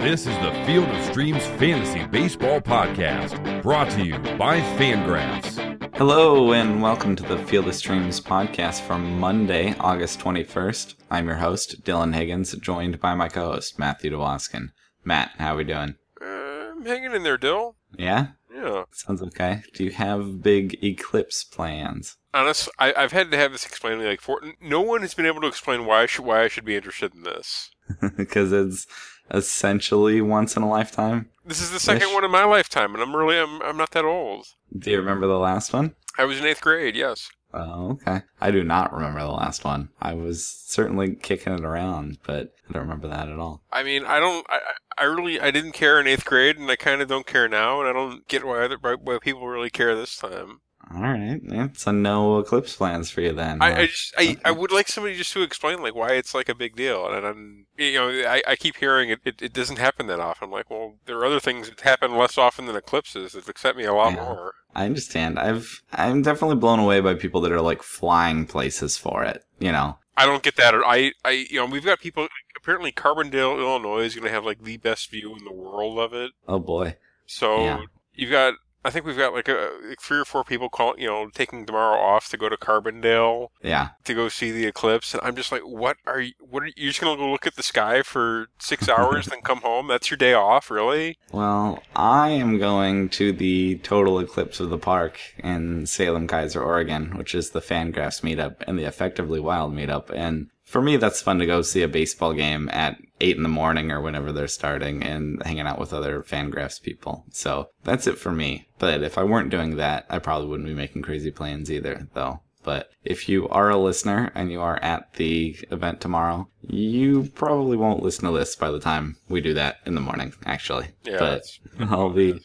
This is the Field of Streams Fantasy Baseball Podcast, brought to you by Fangraphs. Hello, and welcome to the Field of Streams podcast for Monday, August 21st. I'm your host, Dylan Higgins, joined by my co host, Matthew DeWaskin. Matt, how are we doing? Uh, I'm hanging in there, Dill. Yeah? Yeah. Sounds okay. Do you have big eclipse plans? Honest, I, I've had to have this explained to me like four. No one has been able to explain why I should why I should be interested in this. Because it's essentially once in a lifetime. This is the second one in my lifetime, and I'm really I'm I'm not that old. Do you remember the last one? I was in eighth grade. Yes. Oh, okay. I do not remember the last one. I was certainly kicking it around, but I don't remember that at all. I mean, I don't. I I really I didn't care in eighth grade, and I kind of don't care now, and I don't get why other why people really care this time. All right. It's a no eclipse plans for you then. I. I uh, just I, uh, I would like somebody just to explain like why it's like a big deal, and I'm you know I, I keep hearing it, it it doesn't happen that often. I'm like, well, there are other things that happen less often than eclipses that upset me a lot Yeah. more. I understand. I've I'm definitely blown away by people that are like flying places for it. You know. I don't get that. I I you know we've got people apparently Carbondale, Illinois is going to have like the best view in the world of it. Oh boy. So Yeah. you've got. I think we've got like a like three or four people call you know taking tomorrow off to go to Carbondale Yeah. to go see the eclipse, and I'm just like, what are you? What are you just gonna go look at the sky for six hours, then come home? That's your day off, really? Well, I am going to the total eclipse of the park in Salem, Keizer, Oregon, which is the Fangraphs meetup and the Effectively Wild meetup. And for me, that's fun to go see a baseball game at eight in the morning or whenever they're starting and hanging out with other Fangraphs people. So that's it for me. But if I weren't doing that, I probably wouldn't be making crazy plans either, though. But if you are a listener and you are at the event tomorrow, you probably won't listen to this by the time we do that in the morning, actually. Yeah, but I'll be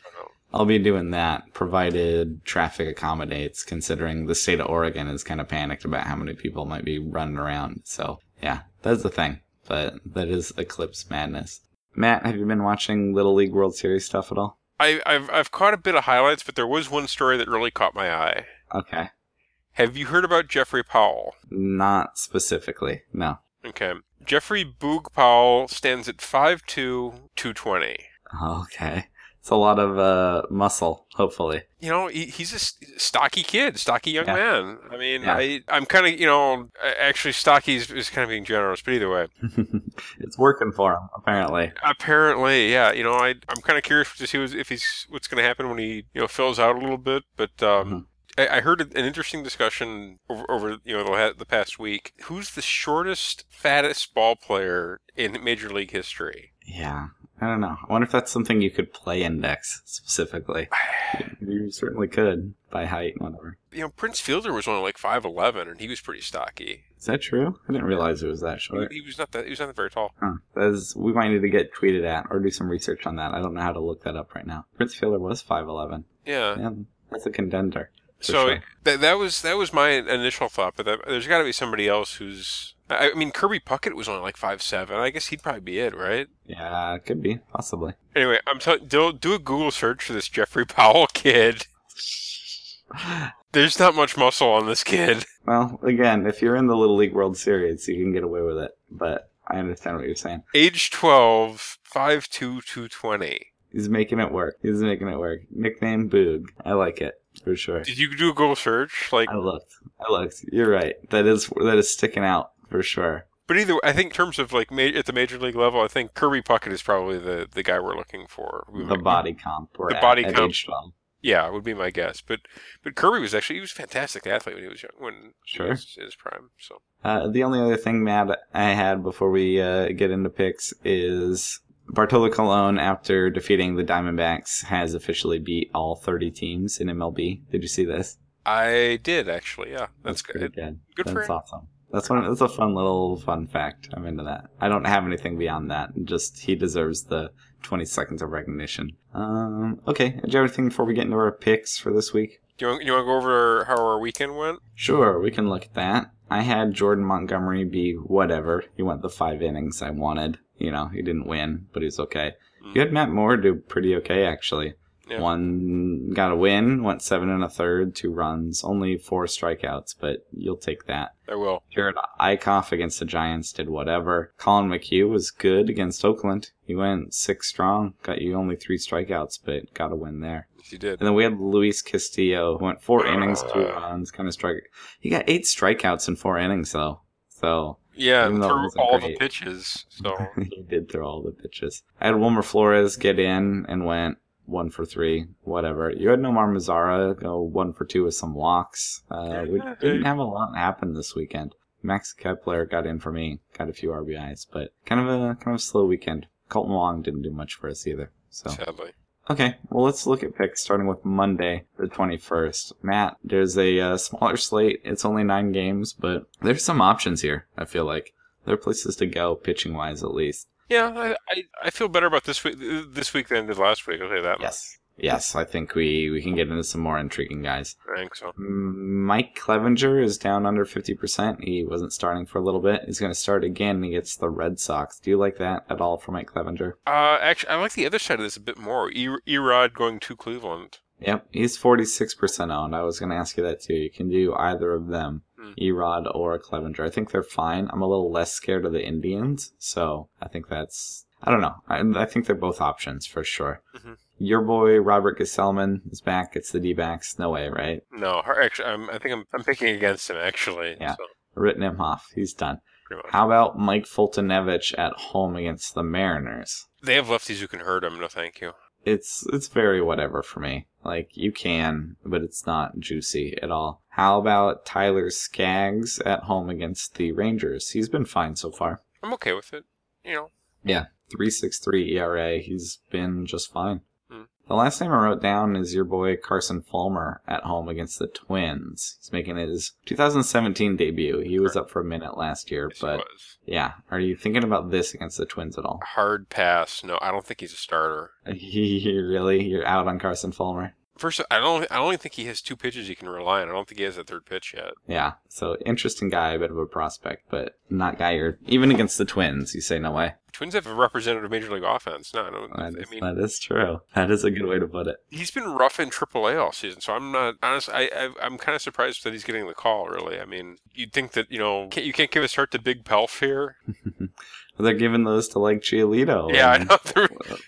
That's what I know. I'll be doing that provided traffic accommodates, considering the state of Oregon is kind of panicked about how many people might be running around. So yeah, that's the thing. But that is eclipse madness. Matt, have you been watching Little League World Series stuff at all? I, I've I've caught a bit of highlights, but there was one story that really caught my eye. Okay. Have you heard about Jeffrey Powell? Not specifically. No. Okay, Jeffrey Boog Powell stands at 5'2", 220. Okay. It's a lot of uh, muscle, hopefully. You know, he, he's a stocky kid, stocky young Yeah. man. I mean, Yeah. I I'm kind of you know actually stocky is, is kind of being generous, but either way. it's working for him, apparently. Apparently, yeah. You know, I I'm kind of curious to see what's- if he's what's going to happen when he you know fills out a little bit. But um, I, I heard an interesting discussion over, over you know the, the past week. Who's the shortest, fattest ball player in Major League history? Yeah. I don't know. I wonder if that's something you could play index specifically. You certainly could by height, and whatever. You know, Prince Fielder was only like five eleven, and he was pretty stocky. Is that true? I didn't realize it was that short. he was not that he was not very tall. Huh. That is, we might need to get tweeted at or do some research on that. I don't know how to look that up right now. Prince Fielder was 5'11. Yeah. Yeah, that's a contender. So sure. that that was that was my initial thought, but that, there's got to be somebody else who's. I, I mean, Kirby Puckett was only like five seven. I guess he'd probably be it, right? Yeah, it could be, possibly. Anyway, I'm telling do do a Google search for this Jeffrey Powell kid. There's not much muscle on this kid. Well, again, if you're in the Little League World Series, you can get away with it. But I understand what you're saying. Age 12, 5'2", 220. He's making it work. He's making it work. Nickname Boog. I like it for sure. Did you do a Google search? Like, I looked. I looked. You're right. That is that is sticking out for sure. but either way, I think in terms of like ma- at the major league level, I think Kirby Puckett is probably the, the guy we're looking for. We The body comp. We're The at body at comp. Yeah, would be my guess. But but Kirby was actually he was a fantastic athlete when he was young, when Sure. he was in his prime. So Uh, the only other thing, Matt, I had before we uh, get into picks is Bartolo Colon, after defeating the Diamondbacks, has officially beat all 30 teams in MLB. Did you see this? I did actually. Yeah, that's, pretty good. good. Good for That's him. awesome. That's one. That's a fun little fun fact. I'm into that. I don't have anything beyond that. Just he deserves the 20 seconds of recognition. Um. Okay. Do you have anything before we get into our picks for this week? Do you want, you want to go over how our weekend went? Sure, we can look at that. I had Jordan Montgomery be whatever. He went the five innings I wanted. You know, he didn't win, but he was okay. Mm. You had Matt Moore do pretty okay, actually. Yeah. One got a win, went seven and a third, two runs, only four strikeouts, but you'll take that. I will. Jerad Eickhoff against the Giants did whatever. Collin McHugh was good against Oakland. He went six strong, got you only three strikeouts, but got a win there. He did. And then we had Luis Castillo, who went four innings, two uh. runs, kind of strike. He got eight strikeouts in four innings, though. So Yeah, Even though it threw all great. the pitches. So he did throw all the pitches. I had Wilmer Flores get in and went one for three, whatever. You had Nomar Mazara go one for two with some walks. Uh, we didn't have a lot happen this weekend. Max Kepler got in for me, got a few RBIs, but kind of a kind of a slow weekend. Kolten Wong didn't do much for us either. So sadly, Okay, well, let's look at picks starting with Monday, the 21st. Matt, there's a uh, smaller slate. It's only nine games, but there's some options here, I feel like. There are places to go, pitching wise at least. yeah, I, I I feel better about this week this week than I did last week. I'll say that. much. Yes. Yes, I think we, we can get into some more intriguing guys. I think so. Mike Clevinger is down under 50%. He wasn't starting for a little bit. He's going to start again against the Red Sox. Do you like that at all for Mike Clevinger? Uh, actually, I like the other side of this a bit more. Erod going to Cleveland. Yep, he's 46% owned. I was going to ask you that too. You can do either of them, Hmm. Erod or Clevinger. I think they're fine. I'm a little less scared of the Indians, so I think that's. I don't know. I, I think they're both options for sure. Mhm. Your boy Robert Gsellman is back. It's the D backs. No way, right? No, actually, I'm, I think I'm, I'm picking against him actually. Yeah. So, Written him off. He's done. How about Mike Foltynewicz at home against the Mariners? They have lefties who can hurt him. No, thank you. It's it's very whatever for me. Like you can, but it's not juicy at all. How about Tyler Skaggs at home against the Rangers? He's been fine so far. I'm okay with it. You know, Yeah, three six three ERA. He's been just fine. The last name I wrote down is your boy Carson Fulmer at home against the Twins. He's making his 2017 debut. He was up for a minute last year, yes, he but was. yeah. Are you thinking about this against the Twins at all? hard pass. No, I don't think he's a starter. Really? You're out on Carson Fulmer? First, I don't. I only think he has two pitches he can rely on. I don't think he has a third pitch yet. Yeah. So interesting guy, a bit of a prospect, but not guy you're even against the Twins. You say no way. Twins have a representative major league offense. No, no. I That is, mean, that is true. That is a good way to put it. he's been rough in AAA all season, so I'm not honest. I, I I'm kind of surprised that he's getting the call. Really, I mean, you'd think that you know can't, you can't give a start to Big Pelf here. They're giving those to like Giolito. yeah, I know.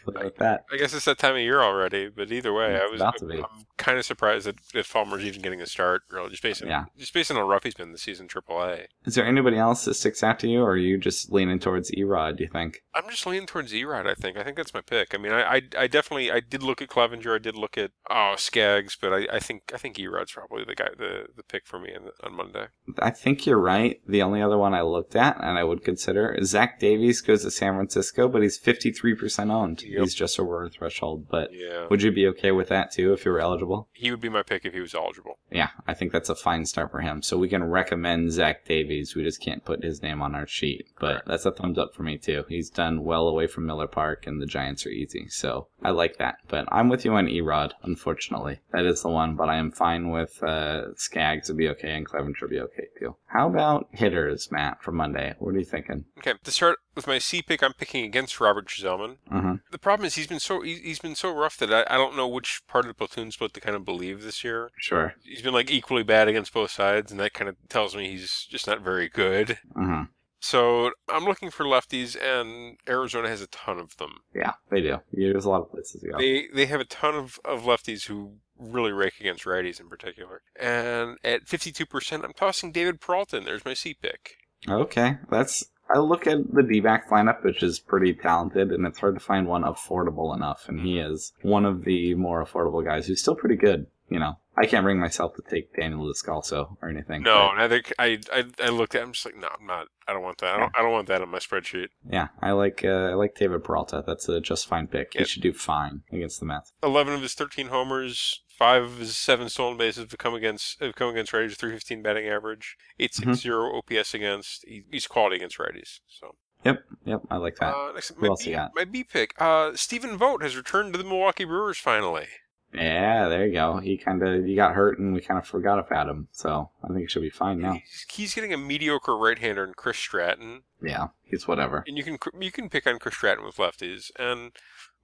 What that? I guess it's that time of year already. But either way, It's I was about to be. I'm kind of surprised that, that Fulmer's even getting a start. Really, just based on Yeah. just based on how rough he's been this season AAA. Is there anybody else that sticks out to you, or are you just leaning towards Erod? Do you think? I'm just leaning towards Erod. I think. I think that's my pick. I mean, I, I, I definitely, I did look at Clevinger. I did look at oh Skaggs, but I, I think, I think Erod's probably the guy, the, the pick for me on, on Monday. I think you're right. The only other one I looked at and I would consider is Zach Davies goes to San Francisco, but he's 53% owned. Yep. He's just over threshold. But Yeah, would you be okay with that too if you were eligible? he would be my pick if he was eligible. Yeah, I think that's a fine start for him. So we can recommend Zach Davies. We just can't put his name on our sheet. But Correct. that's a thumbs up for me too. He's done well away from Miller Park, and the Giants are easy. So I like that. But I'm with you on Erod, unfortunately. That is the one, but I am fine with uh, Skaggs to be okay and Clevinger to be okay too. How about hitters, Matt, for Monday? What are you thinking? Okay, to start with my C pick, I'm picking against Robert Gsellman. Uh-huh. The problem is he's been so he- he's been so rough that I, I don't know which part of the platoon split to kind of believe this year. Sure. He's been like equally bad against both sides, and that kind of tells me he's just not very good. Uh-huh. So I'm looking for lefties, and Arizona has a ton of them. Yeah, they do. There's a lot of places to go. They they have a ton of, of lefties who really rake against righties in particular. And at 52%, I'm tossing David Peralta. There's my C pick. Okay, that's. I look at the D-back lineup, which is pretty talented, and it's hard to find one affordable enough. And he is one of the more affordable guys who's still pretty good. You know, I can't bring myself to take Daniel Descalso or anything. No, but I think I, I I looked at. it, I'm just like, no, I'm not. I don't want that. I don't, I don't want that on my spreadsheet. yeah, I like uh, I like David Peralta. That's a just fine pick. He should do fine against the Mets. 11 of his 13 homers, five of his seven stolen bases have come against have come against righties. 315 batting average, 860 OPS against. He, he's quality against righties. So. Yep, yep, I like that. Uh, next, Who my else B, you got? My B pick, uh, Stephen Vogt has returned to the Milwaukee Brewers finally. Yeah, there you go. He kind of he got hurt, and we kind of forgot about him. So I think he should be fine now. He's, he's getting a mediocre right-hander in Chris Stratton, Yeah, he's whatever. and you can you can pick on Chris Stratton with lefties. And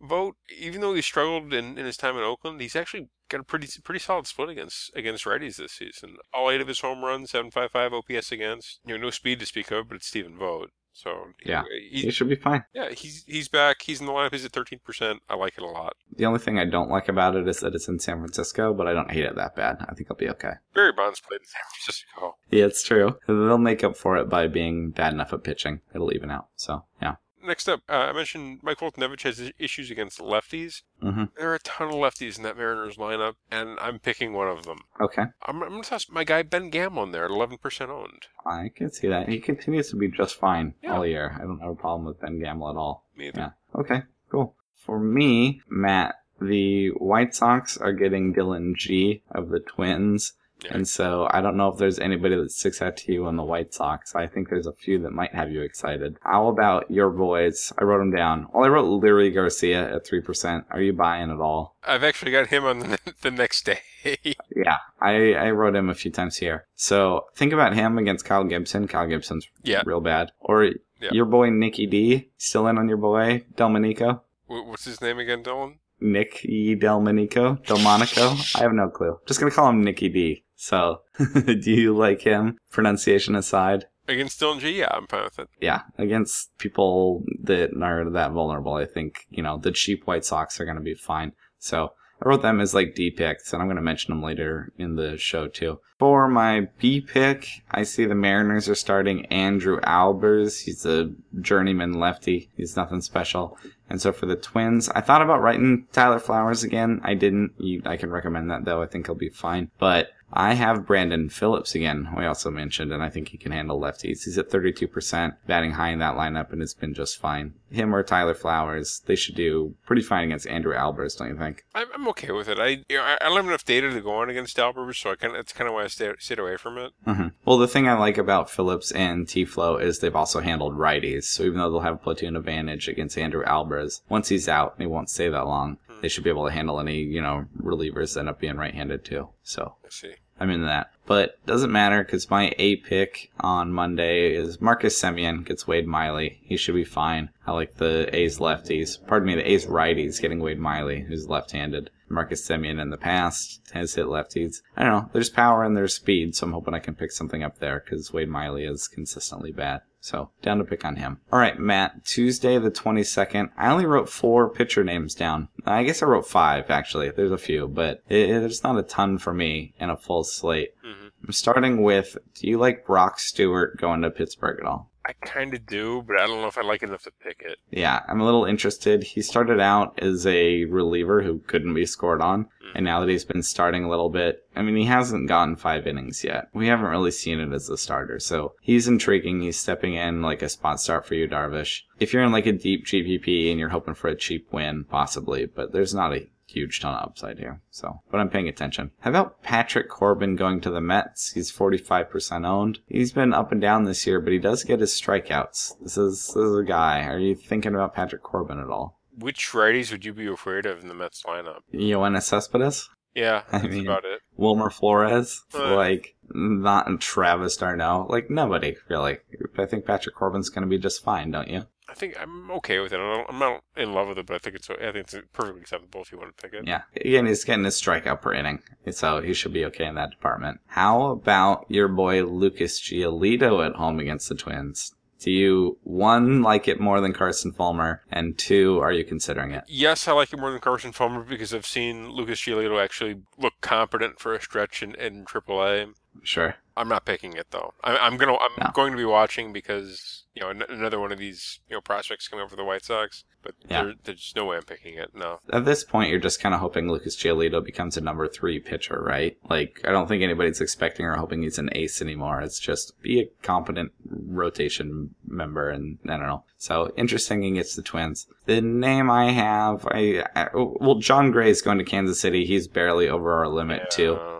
Vogt, even though he struggled in, in his time in Oakland, he's actually got a pretty pretty solid split against against righties this season. All eight of his home runs, seven five five OPS against. You know, no speed to speak of, but it's Stephen Vogt. So Yeah. he, He should be fine. yeah, he's he's back. He's in the lineup. He's at thirteen percent. I like it a lot. The only thing I don't like about it is that it's in San Francisco, but I don't hate it that bad. I think I'll be okay. Barry Bonds played in San Francisco. Yeah, it's true. They'll make up for it by being bad enough at pitching. It'll even out. So yeah. Next up, uh, I mentioned Mike Foltynewicz has issues against lefties. hmm There are a ton of lefties in that Mariners lineup, and I'm picking one of them. Okay. I'm, I'm going to toss my guy Ben Gamel in there at 11% owned. I can see that. He continues to be just fine Yeah. all year. I don't have a problem with Ben Gamel at all. Me either. Yeah. Okay, cool. For me, Matt, the White Sox are getting Dillon Gee of the Twins. Yeah. And so I don't know if there's anybody that sticks out to you on the White Sox. I think there's a few that might have you excited. How about your boys? I wrote them down. Well, I wrote Leury Garcia at 3%. Are you buying at all? I've actually got him on the, the next day. Yeah, I, I wrote him a few times here. So think about him against Kyle Gibson. Kyle Gibson's Yeah. real bad. Or Yeah. your boy Nicky D. Still in on your boy Delmonico? What's his name again, Dylan? Nick E. Delmonico? Delmonico? I have no clue. Just gonna call him Nicky D. So, do you like him? Pronunciation aside. Against Dillon Gee? Yeah, I'm fine with it. Yeah, against people that are that vulnerable, I think, you know, the cheap White Sox are gonna be fine. So, I wrote them as like D picks, and I'm gonna mention them later in the show too. For my B pick, I see the Mariners are starting Andrew Albers. He's a journeyman lefty. He's nothing special. And so for the Twins, I thought about writing Tyler Flowers again. I didn't. You, I can recommend that though. I think he'll be fine. But I have Brandon Phillips again. We also mentioned, and I think he can handle lefties. He's at 32%, batting high in that lineup, and it's been just fine. Him or Tyler Flowers, they should do pretty fine against Andrew Albers, don't you think? I'm, okay with it. I you know, I, I don't have enough data to go on against Albers, so I kind of that's kind of why I stay, stayed away from it. hmm Well, the thing I like about Phillips and T-Flow is they've also handled righties. So even though they'll have a platoon advantage against Andrew Albers, once he's out, he won't stay that long, they should be able to handle any, you know, relievers that end up being right-handed too. So Let's see. I'm into that. But doesn't matter because my A pick on Monday is Marcus Semien gets Wade Miley. He should be fine. I like the A's lefties. Pardon me, the A's righties getting Wade Miley, who's left-handed. Marcus Semien in the past has hit lefties. I don't know. There's power and there's speed, so I'm hoping I can pick something up there because Wade Miley is consistently bad. So down to pick on him. All right, Matt. Tuesday the 22nd. I only wrote four pitcher names down. I guess I wrote five actually. There's a few, but it, it- there's not a ton for me in a full slate. hmm I'm starting with. Do you like Brock Stewart going to Pittsburgh at all? I kind of do, but I don't know if I like enough to pick it. Yeah, I'm a little interested. He started out as a reliever who couldn't be scored on, hmm. and now that he's been starting a little bit, I mean, he hasn't gotten five innings yet. We haven't really seen it as a starter, so he's intriguing. He's stepping in like a spot start for you, Darvish. If you're in like a deep GPP and you're hoping for a cheap win, possibly, but there's not a huge ton of upside here. So, but I'm paying attention. How about Patrick Corbin going to the Mets? He's 45% owned. He's been up and down this year, but he does get his strikeouts. This is this is a guy. Are you thinking about Patrick Corbin at all? Which righties would you be afraid of in the Mets lineup? Yoenis Cespedes, Yeah, I that's mean- about it. Wilmer Flores, Uh. like not Travis d'Arnaud, like nobody really. I think Patrick Corbin's going to be just fine, don't you? I think I'm okay with it. I I'm not in love with it, but I think it's I think it's perfectly acceptable if you want to pick it. Yeah. Again, he's getting his strikeout per inning, so he should be okay in that department. How about your boy Lucas Giolito at home against the Twins? Do you one like it more than Carson Fulmer, and two, are you considering it? Yes, I like it more than Carson Fulmer because I've seen Lucas Giolito actually look competent for a stretch in, in AAA. Sure. I'm not picking it though. I, I'm gonna I'm No. going to be watching because you know an- another one of these you know prospects coming over for the White Sox, but Yeah. there, there's no way I'm picking it. No. At this point, you're just kind of hoping Lucas Giolito becomes a number three pitcher, right? Like, I don't think anybody's expecting or hoping he's an ace anymore. It's just be a competent rotation member, and I don't know. So interesting against the Twins. The name I have, I, I well, Jon Gray is going to Kansas City. He's barely over our limit too, Uh, but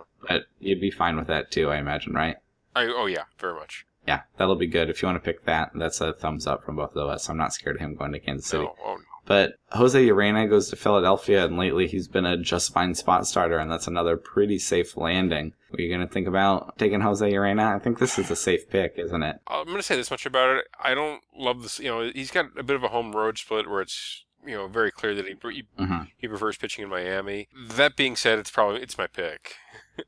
you'd be fine with that too, I imagine, right? I, oh yeah, very much. Yeah, that'll be good. If you want to pick that, that's a thumbs up from both of us. I'm not scared of him going to Kansas City. No, oh no. But Jose Urena goes to Philadelphia, and lately he's been a just fine spot starter, and that's another pretty safe landing. Are you going to think about taking Jose Urena? I think this is a safe pick, isn't it? I'm going to say this much about it. I don't love this. You know, he's got a bit of a home road split where it's you know very clear that he he, hmm he prefers pitching in Miami. That being said, it's probably it's my pick.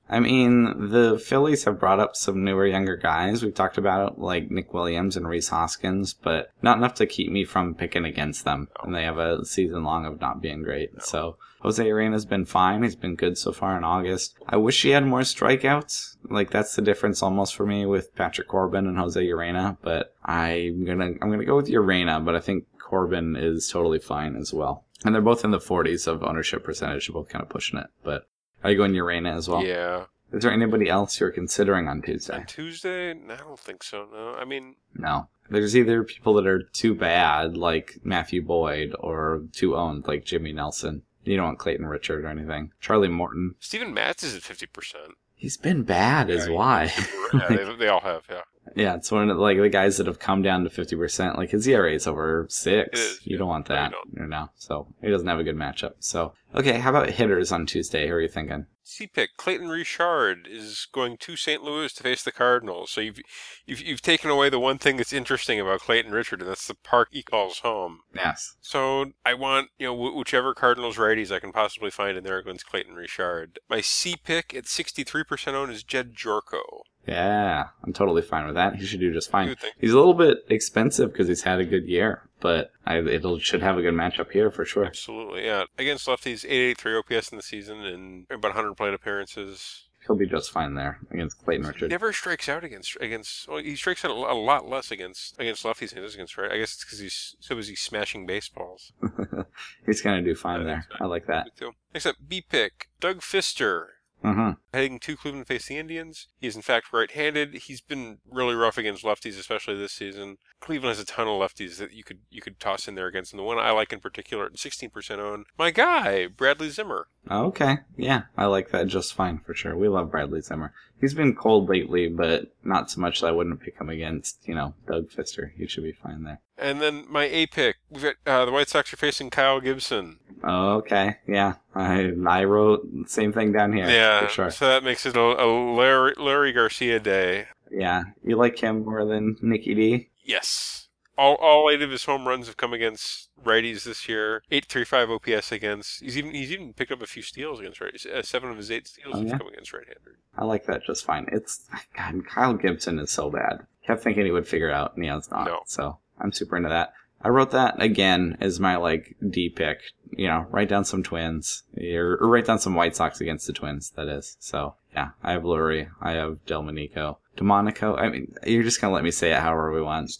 I mean, the Phillies have brought up some newer, younger guys. We've talked about like Nick Williams and Rhys Hoskins, but not enough to keep me from picking against them. And they have a season long of not being great. So Jose Urena's been fine. He's been good so far in August. I wish he had more strikeouts. Like that's the difference almost for me with Patrick Corbin and Jose Urena. But I'm gonna I'm gonna go with Urena, but I think Corbin is totally fine as well. And they're both in the 40s of ownership percentage, both kind of pushing it. But are you going Urena as well? yeah. Is there anybody else you're considering on Tuesday? On Tuesday, No, I don't think so. No, I mean, No. There's either people that are too bad, like Matthew Boyd, or too owned, like Jimmy Nelson. You don't want Clayton Richard or anything. Charlie Morton. Steven Matz is at fifty percent. He's been bad, is Yeah, why. Yeah, they, they all have. Yeah, yeah, it's one of the, like the guys that have come down to fifty percent. Like his ERA is over six. Is, you don't want that, don't. you know. So he doesn't have a good matchup. So okay, how about hitters on Tuesday? Who are you thinking? C pick Clayton Richard is going to St. Louis to face the Cardinals. So you've you've you've taken away the one thing that's interesting about Clayton Richard, and that's the park he calls home. Yes. So I want you know wh- whichever Cardinals righties I can possibly find in there against Clayton Richard. My C pick at sixty three percent owned is Jedd Gyorko. Yeah, I'm totally fine with that. He should do just fine. He's a little bit expensive because he's had a good year, but I, it'll should have a good matchup here for sure. Absolutely, yeah. Against lefties, 883 OPS in the season and about 100 plate appearances. He'll be just fine there against Clayton He Richard. never strikes out against against. Well, he strikes out a lot less against against lefties than he does against right. I guess it's because he's so busy smashing baseballs. he's gonna do fine think there. I like that. Me too. Next up, B pick Doug Fister. Hmm Heading to Cleveland to face the Indians. He is in fact right-handed. He's been really rough against lefties, especially this season. Cleveland has a ton of lefties that you could you could toss in there against and The one I like in particular, 16% own, my guy Bradley Zimmer. Okay, yeah, I like that just fine for sure. We love Bradley Zimmer. He's been cold lately, but not so much that I wouldn't pick him against, you know, Doug Fister. He should be fine there. And then my A pick, we've got uh, the White Sox are facing Kyle Gibson. Okay, yeah, I I wrote the same thing down here. yeah, for sure. so that makes it a, a Larry, Larry Garcia day. Yeah, you like him more than Nicky D. Yes. All, all eight of his home runs have come against righties this year. Eight three five OPS against. He's even he's even picked up a few steals against righties. Uh, seven of his eight steals Oh, have yeah? come against right-handers. I like that just fine. It's God, Kyle Gibson is so bad. Kept thinking he would figure it out, and he has not. No. So I'm super into that. I wrote that again as my like D pick. You know, write down some Twins, or, or write down some White Sox against the Twins. That is. So yeah, I have Leury. I have Delmonico. Delmonico. I mean, you're just gonna let me say it however we want.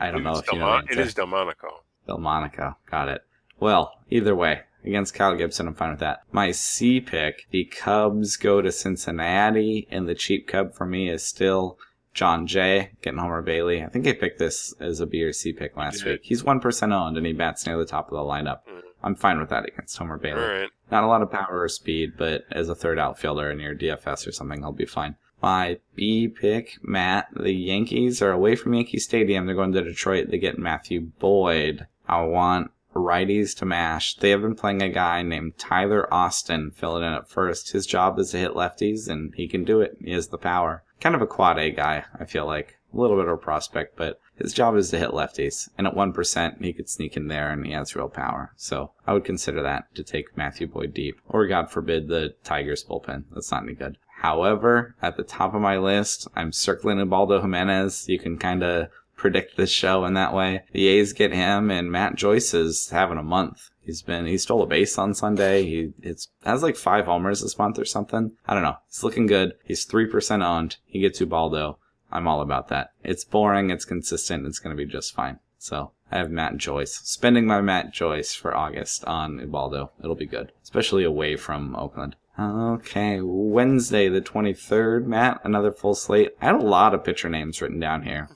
I don't know if you know It is Delmonico. Delmonico. Got it. Well, either way, against Kyle Gibson, I'm fine with that. My C pick, the Cubs go to Cincinnati, and the cheap Cub for me is still Jon Jay, getting Homer Bailey. I think I picked this as a B or C pick last week. He's 1% owned, and he bats near the top of the lineup. Mhm. I'm fine with that against Homer Bailey. right. Not a lot of power or speed, but as a third outfielder in your DFS or something, I'll be fine. My B pick, Matt, the Yankees are away from Yankee Stadium. They're going to Detroit. They get Matthew Boyd. I want righties to mash. They have been playing a guy named Tyler Austin filling in at first. His job is to hit lefties, and he can do it. He has the power. Kind of a quad A guy, I feel like. A little bit of a prospect, but his job is to hit lefties. And at 1%, he could sneak in there and he has real power. So I would consider that to take Matthew Boyd deep. Or, God forbid, the Tigers bullpen. That's not any good. However, at the top of my list, I'm circling Ubaldo Jimenez. You can kind of predict this show in that way. The A's get him, and Matt Joyce is having a month. He's been he stole a base on Sunday. He it's has like five homers this month or something. I don't know. He's looking good. He's three percent owned. He gets Ubaldo. I'm all about that. It's boring. It's consistent. It's going to be just fine. So I have Matt Joyce. Spending my Matt Joyce for August on Ubaldo. It'll be good, especially away from Oakland. Okay, Wednesday the 23rd, Matt, another full slate. I had a lot of pitcher names written down here.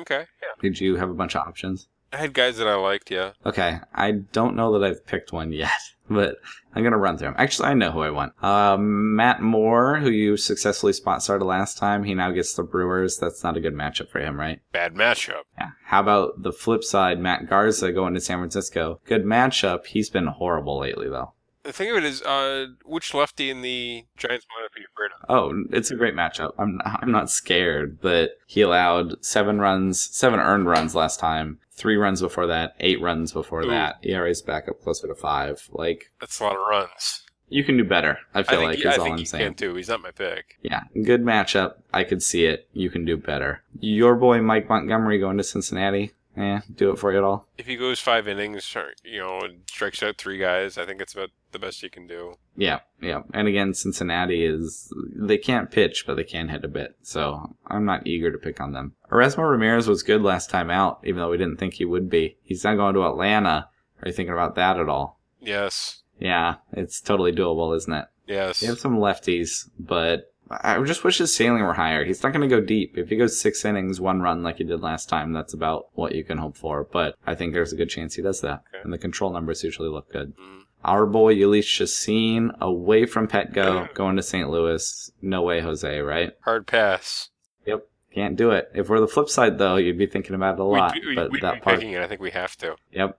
Okay. Yeah. Did you have a bunch of options? I had guys that I liked. Yeah. Okay, I don't know that I've picked one yet. but I'm gonna run through them. Actually, I know who I want. Uh, Matt Moore, who you successfully spot started last time, he now gets the Brewers. That's not a good matchup for him, right? Bad matchup. Yeah. How about the flip side, Matt Garza going to San Francisco? Good matchup. He's been horrible lately, though. The thing of it is, uh, which lefty in the Giants lineup are you afraid of? Oh, it's a great matchup. I'm I'm not scared, but he allowed seven runs, seven earned runs last time, three runs before that, eight runs before Ooh. that. ERA's back up closer to five. Like That's a lot of runs. you can do better. I I feel think, like I is all think I'm he saying. can too. He's not my pick. Yeah, good matchup. I could see it. You can do better. Your boy Mike Montgomery going to Cincinnati. Yeah, do it for you at all. If he goes five innings, you know, and strikes out three guys, I think it's about the best you can do. Yeah, yeah. And again, Cincinnati is they can't pitch, but they can hit a bit. So I'm not eager to pick on them. Erasmo Ramirez was good last time out, even though we didn't think he would be. He's not going to Atlanta. Are you thinking about that at all? Yes. Yeah, it's totally doable, isn't it? Yes. He have some lefties, but I just wish his ceiling were higher. He's not going to go deep. If he goes six innings, one run like he did last time, that's about what you can hope for. But I think there's a good chance he does that. Okay. And the control numbers usually look good. Mm. Our boy Jhoulys Chacin away from Petco, going to St. Louis. No way, Jose, right? Hard pass. Yep. Can't do it. If we're the flip side, though, you'd be thinking about it a lot. We'd, we, but we'd that part, picking it. I think we have to. Yep.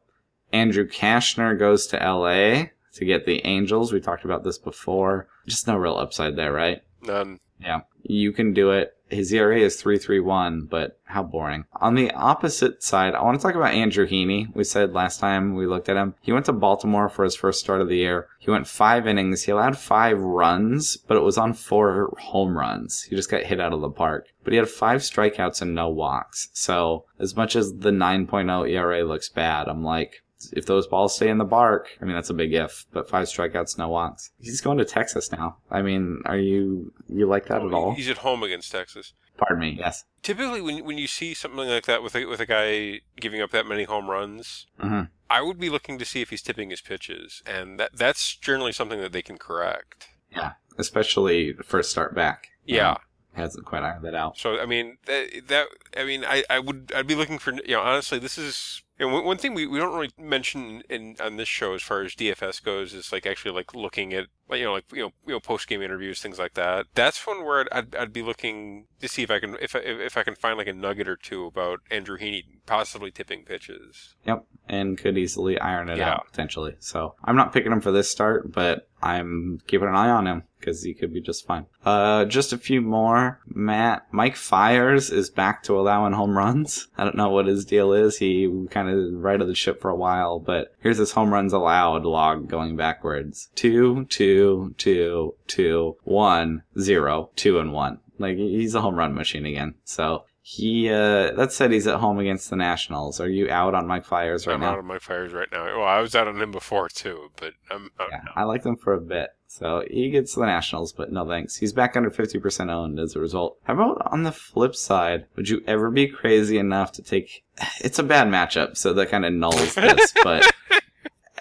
Andrew Cashner goes to LA to get the Angels. We talked about this before. Just no real upside there, right? None. Yeah. You can do it. His ERA is 331, but how boring. On the opposite side, I want to talk about Andrew Heaney. We said last time we looked at him, he went to Baltimore for his first start of the year. He went five innings. He allowed five runs, but it was on four home runs. He just got hit out of the park. But he had five strikeouts and no walks. So as much as the 9.0 ERA looks bad, I'm like, if those balls stay in the bark, I mean that's a big if, but five strikeouts, no walks. He's going to Texas now. I mean, are you you like that at all? He's at home against Texas. Pardon me. Yes. Typically, when when you see something like that with a, with a guy giving up that many home runs, hmm I would be looking to see if he's tipping his pitches, and that that's generally something that they can correct. Yeah. Especially first start back. Yeah. Um, hasn't quite ironed that out. So I mean that that I mean I, I would I'd be looking for you know honestly this is you know, one- thing we, we don't really mention in on this show as far as DFS goes is like actually like looking at like you know like you know you know post game interviews things like that. That's one where I'd, I'd, I'd be looking to see if I can if I, if I can find like a nugget or two about Andrew Heaney possibly tipping pitches. Yep. And could easily iron it Yeah. out potentially. So I'm not picking him for this start, but I'm keeping an eye on him because he could be just fine. Uh, just a few more. Matt, Mike Fiers is back to allowing home runs. I don't know what his deal is. He kind of righted the ship for a while, but here's his home runs allowed log going backwards. Two, two, two, two, one, zero, two, and one. Like he's a home run machine again. So he uh that said he's at home against the Nationals. Are you out on Mike Fiers right now? I'm out on my fires right now. Well, I was out on him before too, but I'm out Yeah, now. I liked him for a bit. So he gets the Nationals, but no thanks. He's back under 50% owned as a result. How about on the flip side? Would you ever be crazy enough to take. It's a bad matchup, so that kind of nulls this, but.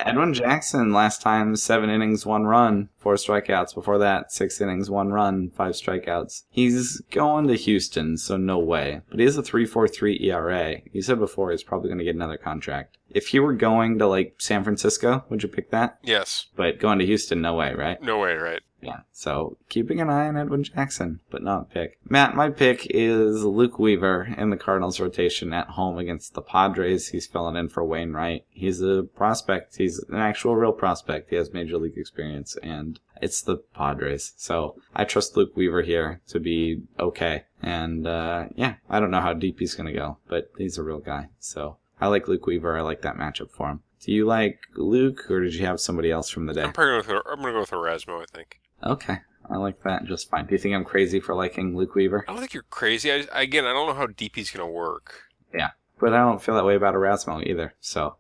Edwin Jackson last time, seven innings, one run, four strikeouts. Before that, six innings, one run, five strikeouts. He's going to Houston, so no way. But he has a 3.43 ERA. You said before he's probably going to get another contract. If he were going to like San Francisco, would you pick that? Yes. But going to Houston, no way, right? No way. Right. Yeah. So keeping an eye on Edwin Jackson, but not pick. Matt, my pick is Luke Weaver in the Cardinals rotation at home against the Padres. He's filling in for Wainwright. He's a prospect. He's an actual real prospect. He has major league experience and it's the Padres. So I trust Luke Weaver here to be okay. And, uh, yeah, I don't know how deep he's going to go, but he's a real guy. So I like Luke Weaver. I like that matchup for him. Do you like Luke or did you have somebody else from the day? I'm I'm gonna go with Erasmo. I think. Okay, I like that just fine. Do you think I'm crazy for liking Luke Weaver? I don't think you're crazy. I just, again, I don't know how deep he's gonna work. Yeah, but I don't feel that way about Erasmo either. So,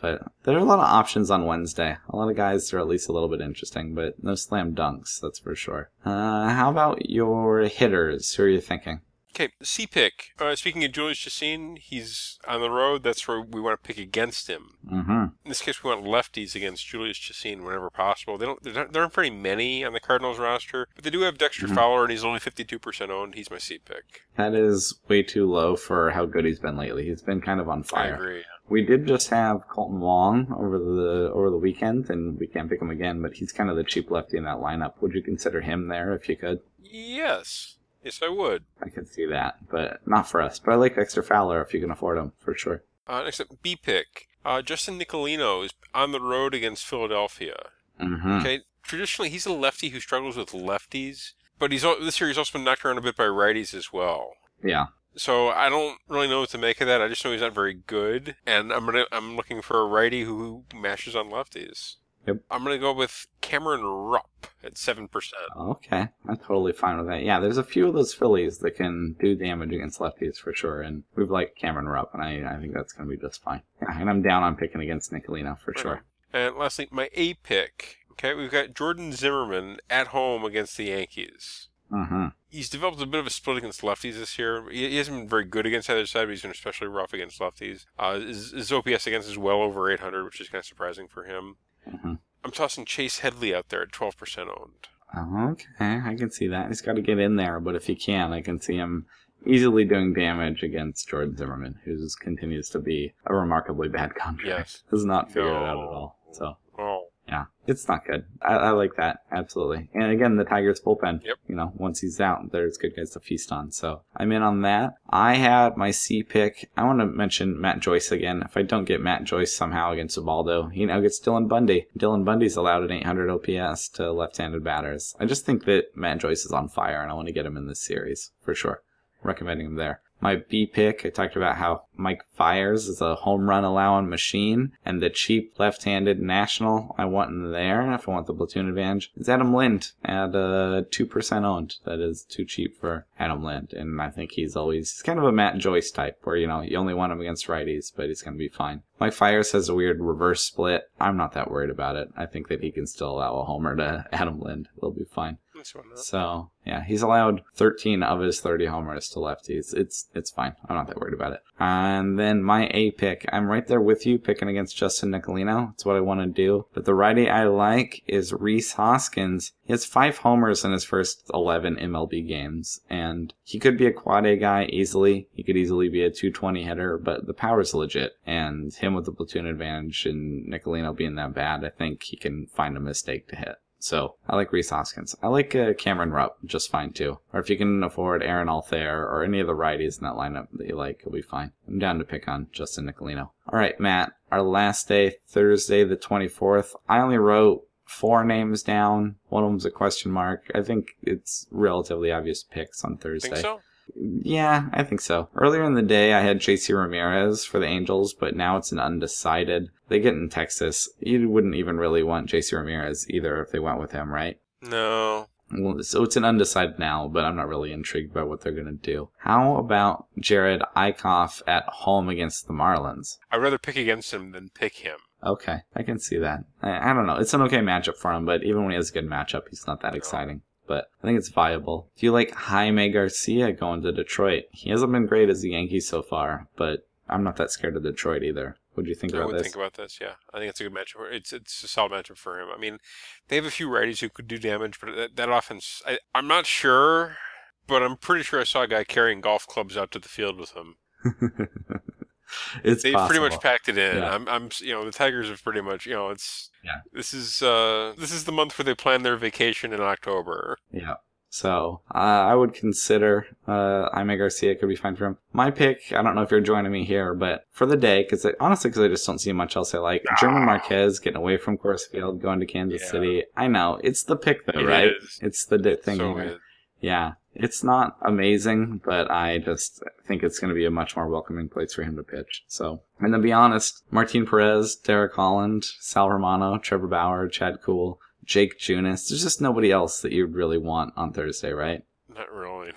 but there are a lot of options on Wednesday. A lot of guys are at least a little bit interesting, but no slam dunks, that's for sure. Uh, how about your hitters? Who are you thinking? Okay, C pick. Uh, speaking of Jhoulys Chacin, he's on the road. That's where we want to pick against him. Mm-hmm. In this case, we want lefties against Jhoulys Chacin whenever possible. They don't. There aren't- very many on the Cardinals roster, but they do have Dexter Mhm. Fowler, and he's only fifty-two percent owned. He's my C pick. That is way too low for how good he's been lately. He's been kind of on I fire. agree. We did just have Kolten Wong over the over the weekend, and we can't pick him again. But he's kind of the cheap lefty in that lineup. Would you consider him there if you could? Yes, yes, I would. I could see that, but not for us. But I like Dexter Fowler if you can afford him for sure. Uh, next up, B pick. Uh, Justin Nicolino is on the road against Philadelphia. Mm-hmm. Okay, traditionally he's a lefty who struggles with lefties, but he's this year he's also been knocked around a bit by righties as well. Yeah. So I don't really know what to make of that. I just know he's not very good, and I'm gonna I'm looking for a righty who mashes on lefties. Yep. I'm gonna go with Cameron Rupp at seven percent. Okay, I'm totally fine with that. Yeah, there's a few of those Phillies that can do damage against lefties for sure, and we've liked Cameron Rupp, and I, I think that's going to be just fine. Yeah, and I'm down on picking against Nicolino for sure. And lastly, my A pick. Okay, we've got Jordan Zimmermann at home against the Yankees. Mm-hmm. He's developed a bit of a split against lefties this year. He he hasn't been very good against either side, but he's been especially rough against lefties. Uh, his, his OPS against is well over 800, which is kind of surprising for him. Mm-hmm. I'm tossing Chase Headley out there at 12% owned. Okay, I can see that. He's got to get in there, but if he can, I can see him easily doing damage against Jordan Zimmermann, who continues to be a remarkably bad contract. Yes. Does not figure it out at all. So yeah, it's not good. I, I like that absolutely. And again, the Tigers bullpen. Yep. You know, once he's out, there's good guys to feast on. So I'm in on that. I had my C pick. I want to mention Matt Joyce again. If I don't get Matt Joyce somehow against Ubaldo, he now gets Dylan Bundy. Dylan Bundy's allowed an 800 OPS to left-handed batters. I just think that Matt Joyce is on fire, and I want to get him in this series for sure. Recommending him there. My B pick, I talked about how Mike Fiers is a home run allowing machine, and the cheap left-handed national I want in there if I want the platoon advantage is Adam Lind at uh, two percent owned. That is too cheap for Adam Lind, and I think he's always he's kind of a Matt Joyce type where you know you only want him against righties, but he's going to be fine. Mike Fiers has a weird reverse split. I'm not that worried about it. I think that he can still allow a homer to Adam Lind. They'll be fine. That's one. So yeah, he's allowed 13 of his 30 homers to lefties. It's it's fine. I'm not that worried about it. And then my A pick, I'm right there with you, picking against Justin Nicolino. It's what I want to do. But the righty I like is Rhys Hoskins. He has five homers in his first 11 MLB games, and he could be a quad A guy easily. He could easily be a 220 hitter, but the power's legit. And him with the platoon advantage and Nicolino being that bad, I think he can find a mistake to hit. So I like Rhys Hoskins. I like uh, Cameron Rupp just fine too. Or if you can afford Aaron Altherr or any of the righties in that lineup that you like, it'll be fine. I'm down to pick on Justin Nicolino. All right, Matt. Our last day, Thursday the 24th. I only wrote four names down. One of them's a question mark. I think it's relatively obvious picks on Thursday. Think so? Yeah, I think so. Earlier in the day, I had JC Ramirez for the Angels, but now it's an undecided. They get in Texas. You wouldn't even really want JC Ramirez either if they went with him, right? No. Well, so it's an undecided now, but I'm not really intrigued by what they're going to do. How about Jerad Eickhoff at home against the Marlins? I'd rather pick against him than pick him. Okay, I can see that. I, I don't know. It's an okay matchup for him, but even when he has a good matchup, he's not that exciting. But I think it's viable. Do you like Jaime Garcia going to Detroit? He hasn't been great as a Yankee so far, but I'm not that scared of Detroit either. What do you think I about would this? think about this. Yeah, I think it's a good matchup. It's it's a solid matchup for him. I mean, they have a few righties who could do damage, but that, that offense, I, I'm not sure, but I'm pretty sure I saw a guy carrying golf clubs out to the field with him. it's They've pretty much packed it in. Yeah. I'm, I'm, you know, the Tigers have pretty much, you know, it's Yeah. This is uh, this is the month where they plan their vacation in October. Yeah. So uh, I would consider uh, Jaime Garcia could be fine for him. My pick, I don't know if you're joining me here, but for the day, because honestly, because I just don't see much else I like. German Marquez getting away from Coors Field, going to Kansas Yeah. City. I know it's the pick though, It right? is. It's the di- thing. so. Yeah, it's not amazing, but I just think it's going to be a much more welcoming place for him to pitch. So, and to be honest, Martin Perez, Derek Holland, Sal Romano, Trevor Bauer, Chad Kuhl, Jake Junis. There's just nobody else that you'd really want on Thursday, right? not really.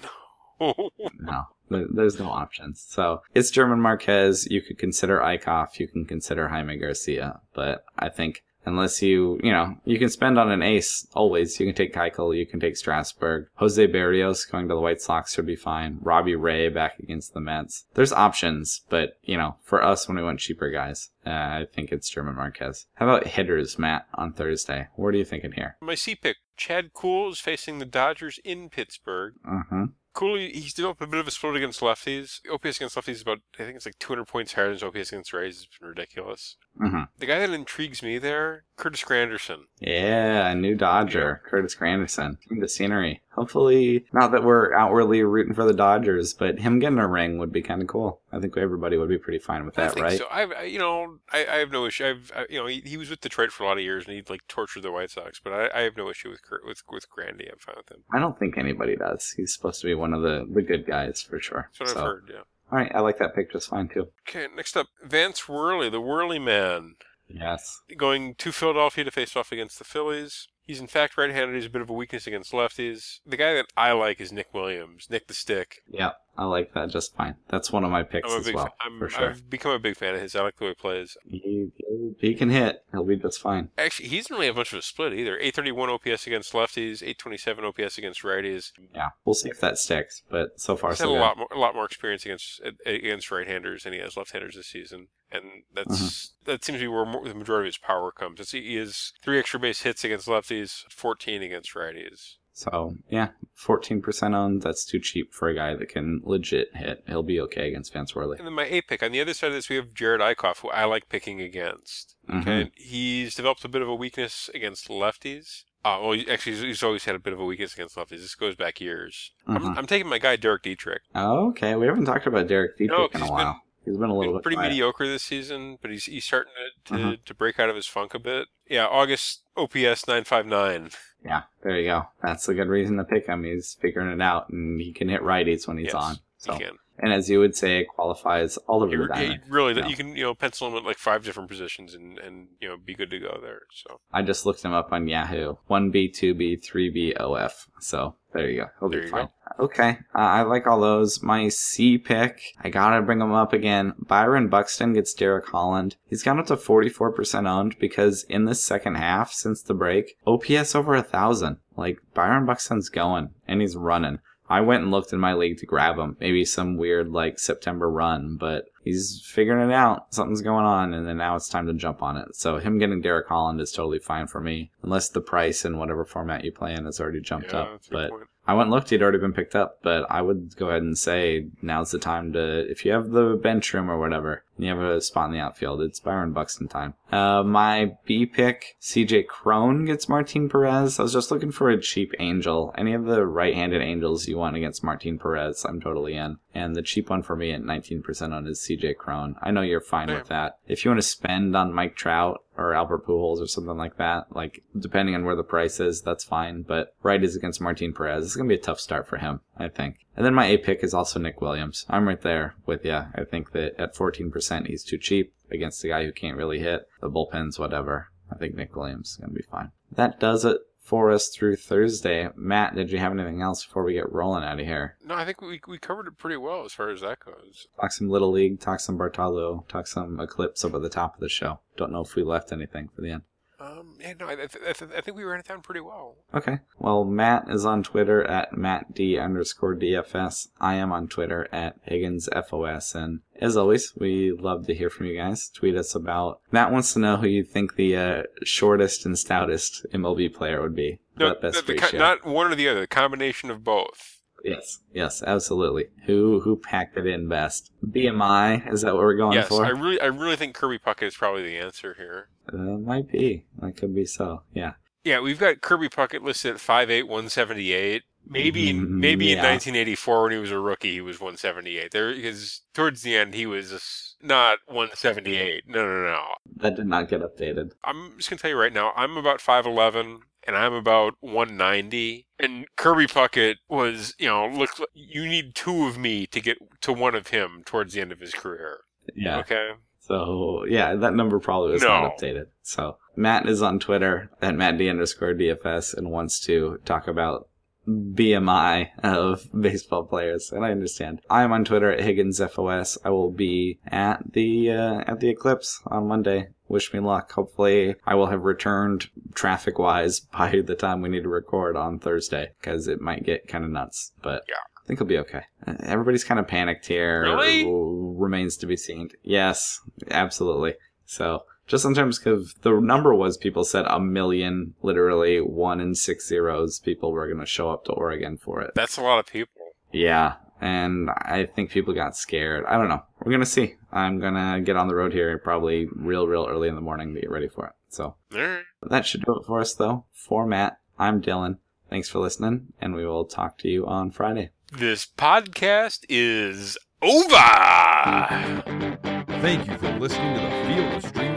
No. No, there's no options. So it's German Marquez. You could consider Eickhoff. You can consider Jaime Garcia, but I think unless you, you know, you can spend on an ace always. You can take Keuchel, you can take Strasburg. Jose Berrios going to the White Sox should be fine. Robbie Ray back against the Mets. There's options, but, you know, for us when we want cheaper guys, uh, I think it's German Marquez. How about hitters, Matt, on Thursday? What are you thinking here? My C pick, Chad Kuhl is facing the Dodgers in Pittsburgh. Mm-hmm. Kuhl, he's developed a bit of a split against lefties. OPS against lefties is about, I think it's like 200 points higher than his OPS against righties. It's been ridiculous. Mm-hmm. The guy that intrigues me there, Curtis Granderson. Yeah, a new Dodger, Curtis Granderson. The scenery. Hopefully, not that we're outwardly rooting for the Dodgers, but him getting a ring would be kind of cool. I think everybody would be pretty fine with I that, think right? so. I've, I, you know, I, I have no issue. I've, I, you know, he, he was with Detroit for a lot of years and he like tortured the White Sox, but I, I have no issue with Kurt, with with Grandy. I'm fine with him. I don't think anybody does. He's supposed to be one of the, the good guys for sure. That's what So, I've heard. Yeah. All right, I like that pick just fine too. Okay, next up, Vance Worley, the Worley man, Yes. going to Philadelphia to face off against the Phillies. He's in fact right-handed. He's a bit of a weakness against lefties. The guy that I like is Nick Williams, Nick the Stick. Yeah, I like that just fine. That's one of my picks I'm a as big, well, fa- I'm, for sure. I've become a big fan of his. I like the way he plays. He, he can hit. He'll be just fine. Actually, he doesn't really have much of a split either. 831 OPS against lefties, 827 OPS against righties. Yeah, we'll see if that sticks. But so far, He's so had a good. lot more, a lot more experience against against right-handers than he has left-handers this season, and that's Mm-hmm. that seems to be where more, the majority of his power comes. It's, he has three extra base hits against lefties, 14 against righties. So yeah, fourteen percent owned. That's too cheap for a guy that can legit hit. He'll be okay against Vance Worley. And then my A pick on the other side of this, we have Jerad Eickhoff, who I like picking against. Mhm. Okay, he's developed a bit of a weakness against lefties. Uh, well, actually, he's- always had a bit of a weakness against lefties. This goes back years. Mhm. I'm, I'm taking my guy Derek Dietrich. Oh, okay, we haven't talked about Derek Dietrich No, in a while. He's been a little Been pretty quiet. mediocre this season, but he's he's starting to to, Mhm. to break out of his funk a bit. Yeah, August OPS nine five nine. Yeah, there you go. That's a good reason to pick him. He's figuring it out, and he can hit righties when he's Yes, on. So, He can. And as you would say, qualifies all over He, the diamond. really, Yeah. you can you know pencil him at like five different positions and and you know be good to go there. So I just looked him up on Yahoo. One B, two B, three B, OF. So there you go. He'll There be you fine. Okay, uh, I like all those. My C pick, I gotta bring him up again. Byron Buxton gets Derek Holland. He's gone up to 44% owned because in this second half since the break, OPS over a thousand. Like Byron Buxton's going and he's running. I went and looked in my league to grab him. Maybe some weird like September run, but he's figuring it out. Something's going on, and then now it's time to jump on it. So him getting Derek Holland is totally fine for me, unless the price in whatever format you play in has already jumped yeah, up. that's a good But point. I went and looked; he'd already been picked up. But I would go ahead and say now's the time to, if you have the bench room or whatever, and you have a spot in the outfield, it's Byron Buxton time. Uh, my B pick, CJ Cron gets Martin Perez. I was just looking for a cheap angel. Any of the right-handed angels you want against Martin Perez, I'm totally in. And the cheap one for me at 19% on is CJ Cron. I know you're fine with that. If you want to spend on Mike Trout or Albert Pujols or something like that, like depending on where the price is, that's fine. But right is against Martin Perez. It's gonna be a tough start for him, I think. And then my A pick is also Nick Williams. I'm right there with you. I think that at 14% he's too cheap against a guy who can't really hit. The bullpens, whatever. I think Nick Williams is gonna be fine. That does it for us through Thursday. Matt, did you have anything else before we get rolling out of here? No, I think we we covered it pretty well as far as that goes. Talk some Little League, talk some Bartolo, talk some Eclipse over the top of the show. Don't know if we left anything for the end. Um, yeah, no, I, th- I, th- I think we ran it down pretty well. Okay. Well, Matt is on Twitter at MattD underscore DFS. I am on Twitter at HigginsFOS. And as always, we love to hear from you guys. Tweet us about. Matt wants to know who you think the uh, shortest and stoutest MLB player would be. No, That best the, the, ratio. not one or the other. The combination of both. Yes, yes, absolutely. Who who packed it in best? BMI is that what we're going yes, for? I really, I really think Kirby Puckett is probably the answer here. Uh, might be. That could be so. Yeah. Yeah, we've got Kirby Puckett listed at five eight one seventy eight. Maybe, in, Mm, maybe in 1984 when he was a rookie, he was 178. There, because towards the end he was not 178. No, no, no. That did not get updated. I'm just gonna tell you right now, I'm about 5'11 and I'm about 190. And Kirby Puckett was, you know, look, you need two of me to get to one of him towards the end of his career. Yeah. Okay. So yeah, that number probably was No. not updated. So Matt is on Twitter at MattD underscore DFS and wants to talk about BMI of baseball players, and I understand. I am on Twitter at HigginsFOS. I will be at the uh, at the Eclipse on Monday. Wish me luck. Hopefully, I will have returned traffic wise by the time we need to record on Thursday, because it might get kind of nuts. But Yeah. I think it'll be okay. Everybody's kind of panicked here. Really? Remains to be seen. Yes, absolutely. So just in terms of the number was people said a million, literally one in six zeros people were going to show up to Oregon for it. That's a lot of people. Yeah. And I think people got scared. I don't know. We're going to see. I'm going to get on the road here probably real, real early in the morning to get ready for it. So All right. that should do it for us, though. For Matt, I'm Dylan. Thanks for listening, and we will talk to you on Friday. This podcast is over. Thank you for listening to the Field of Streams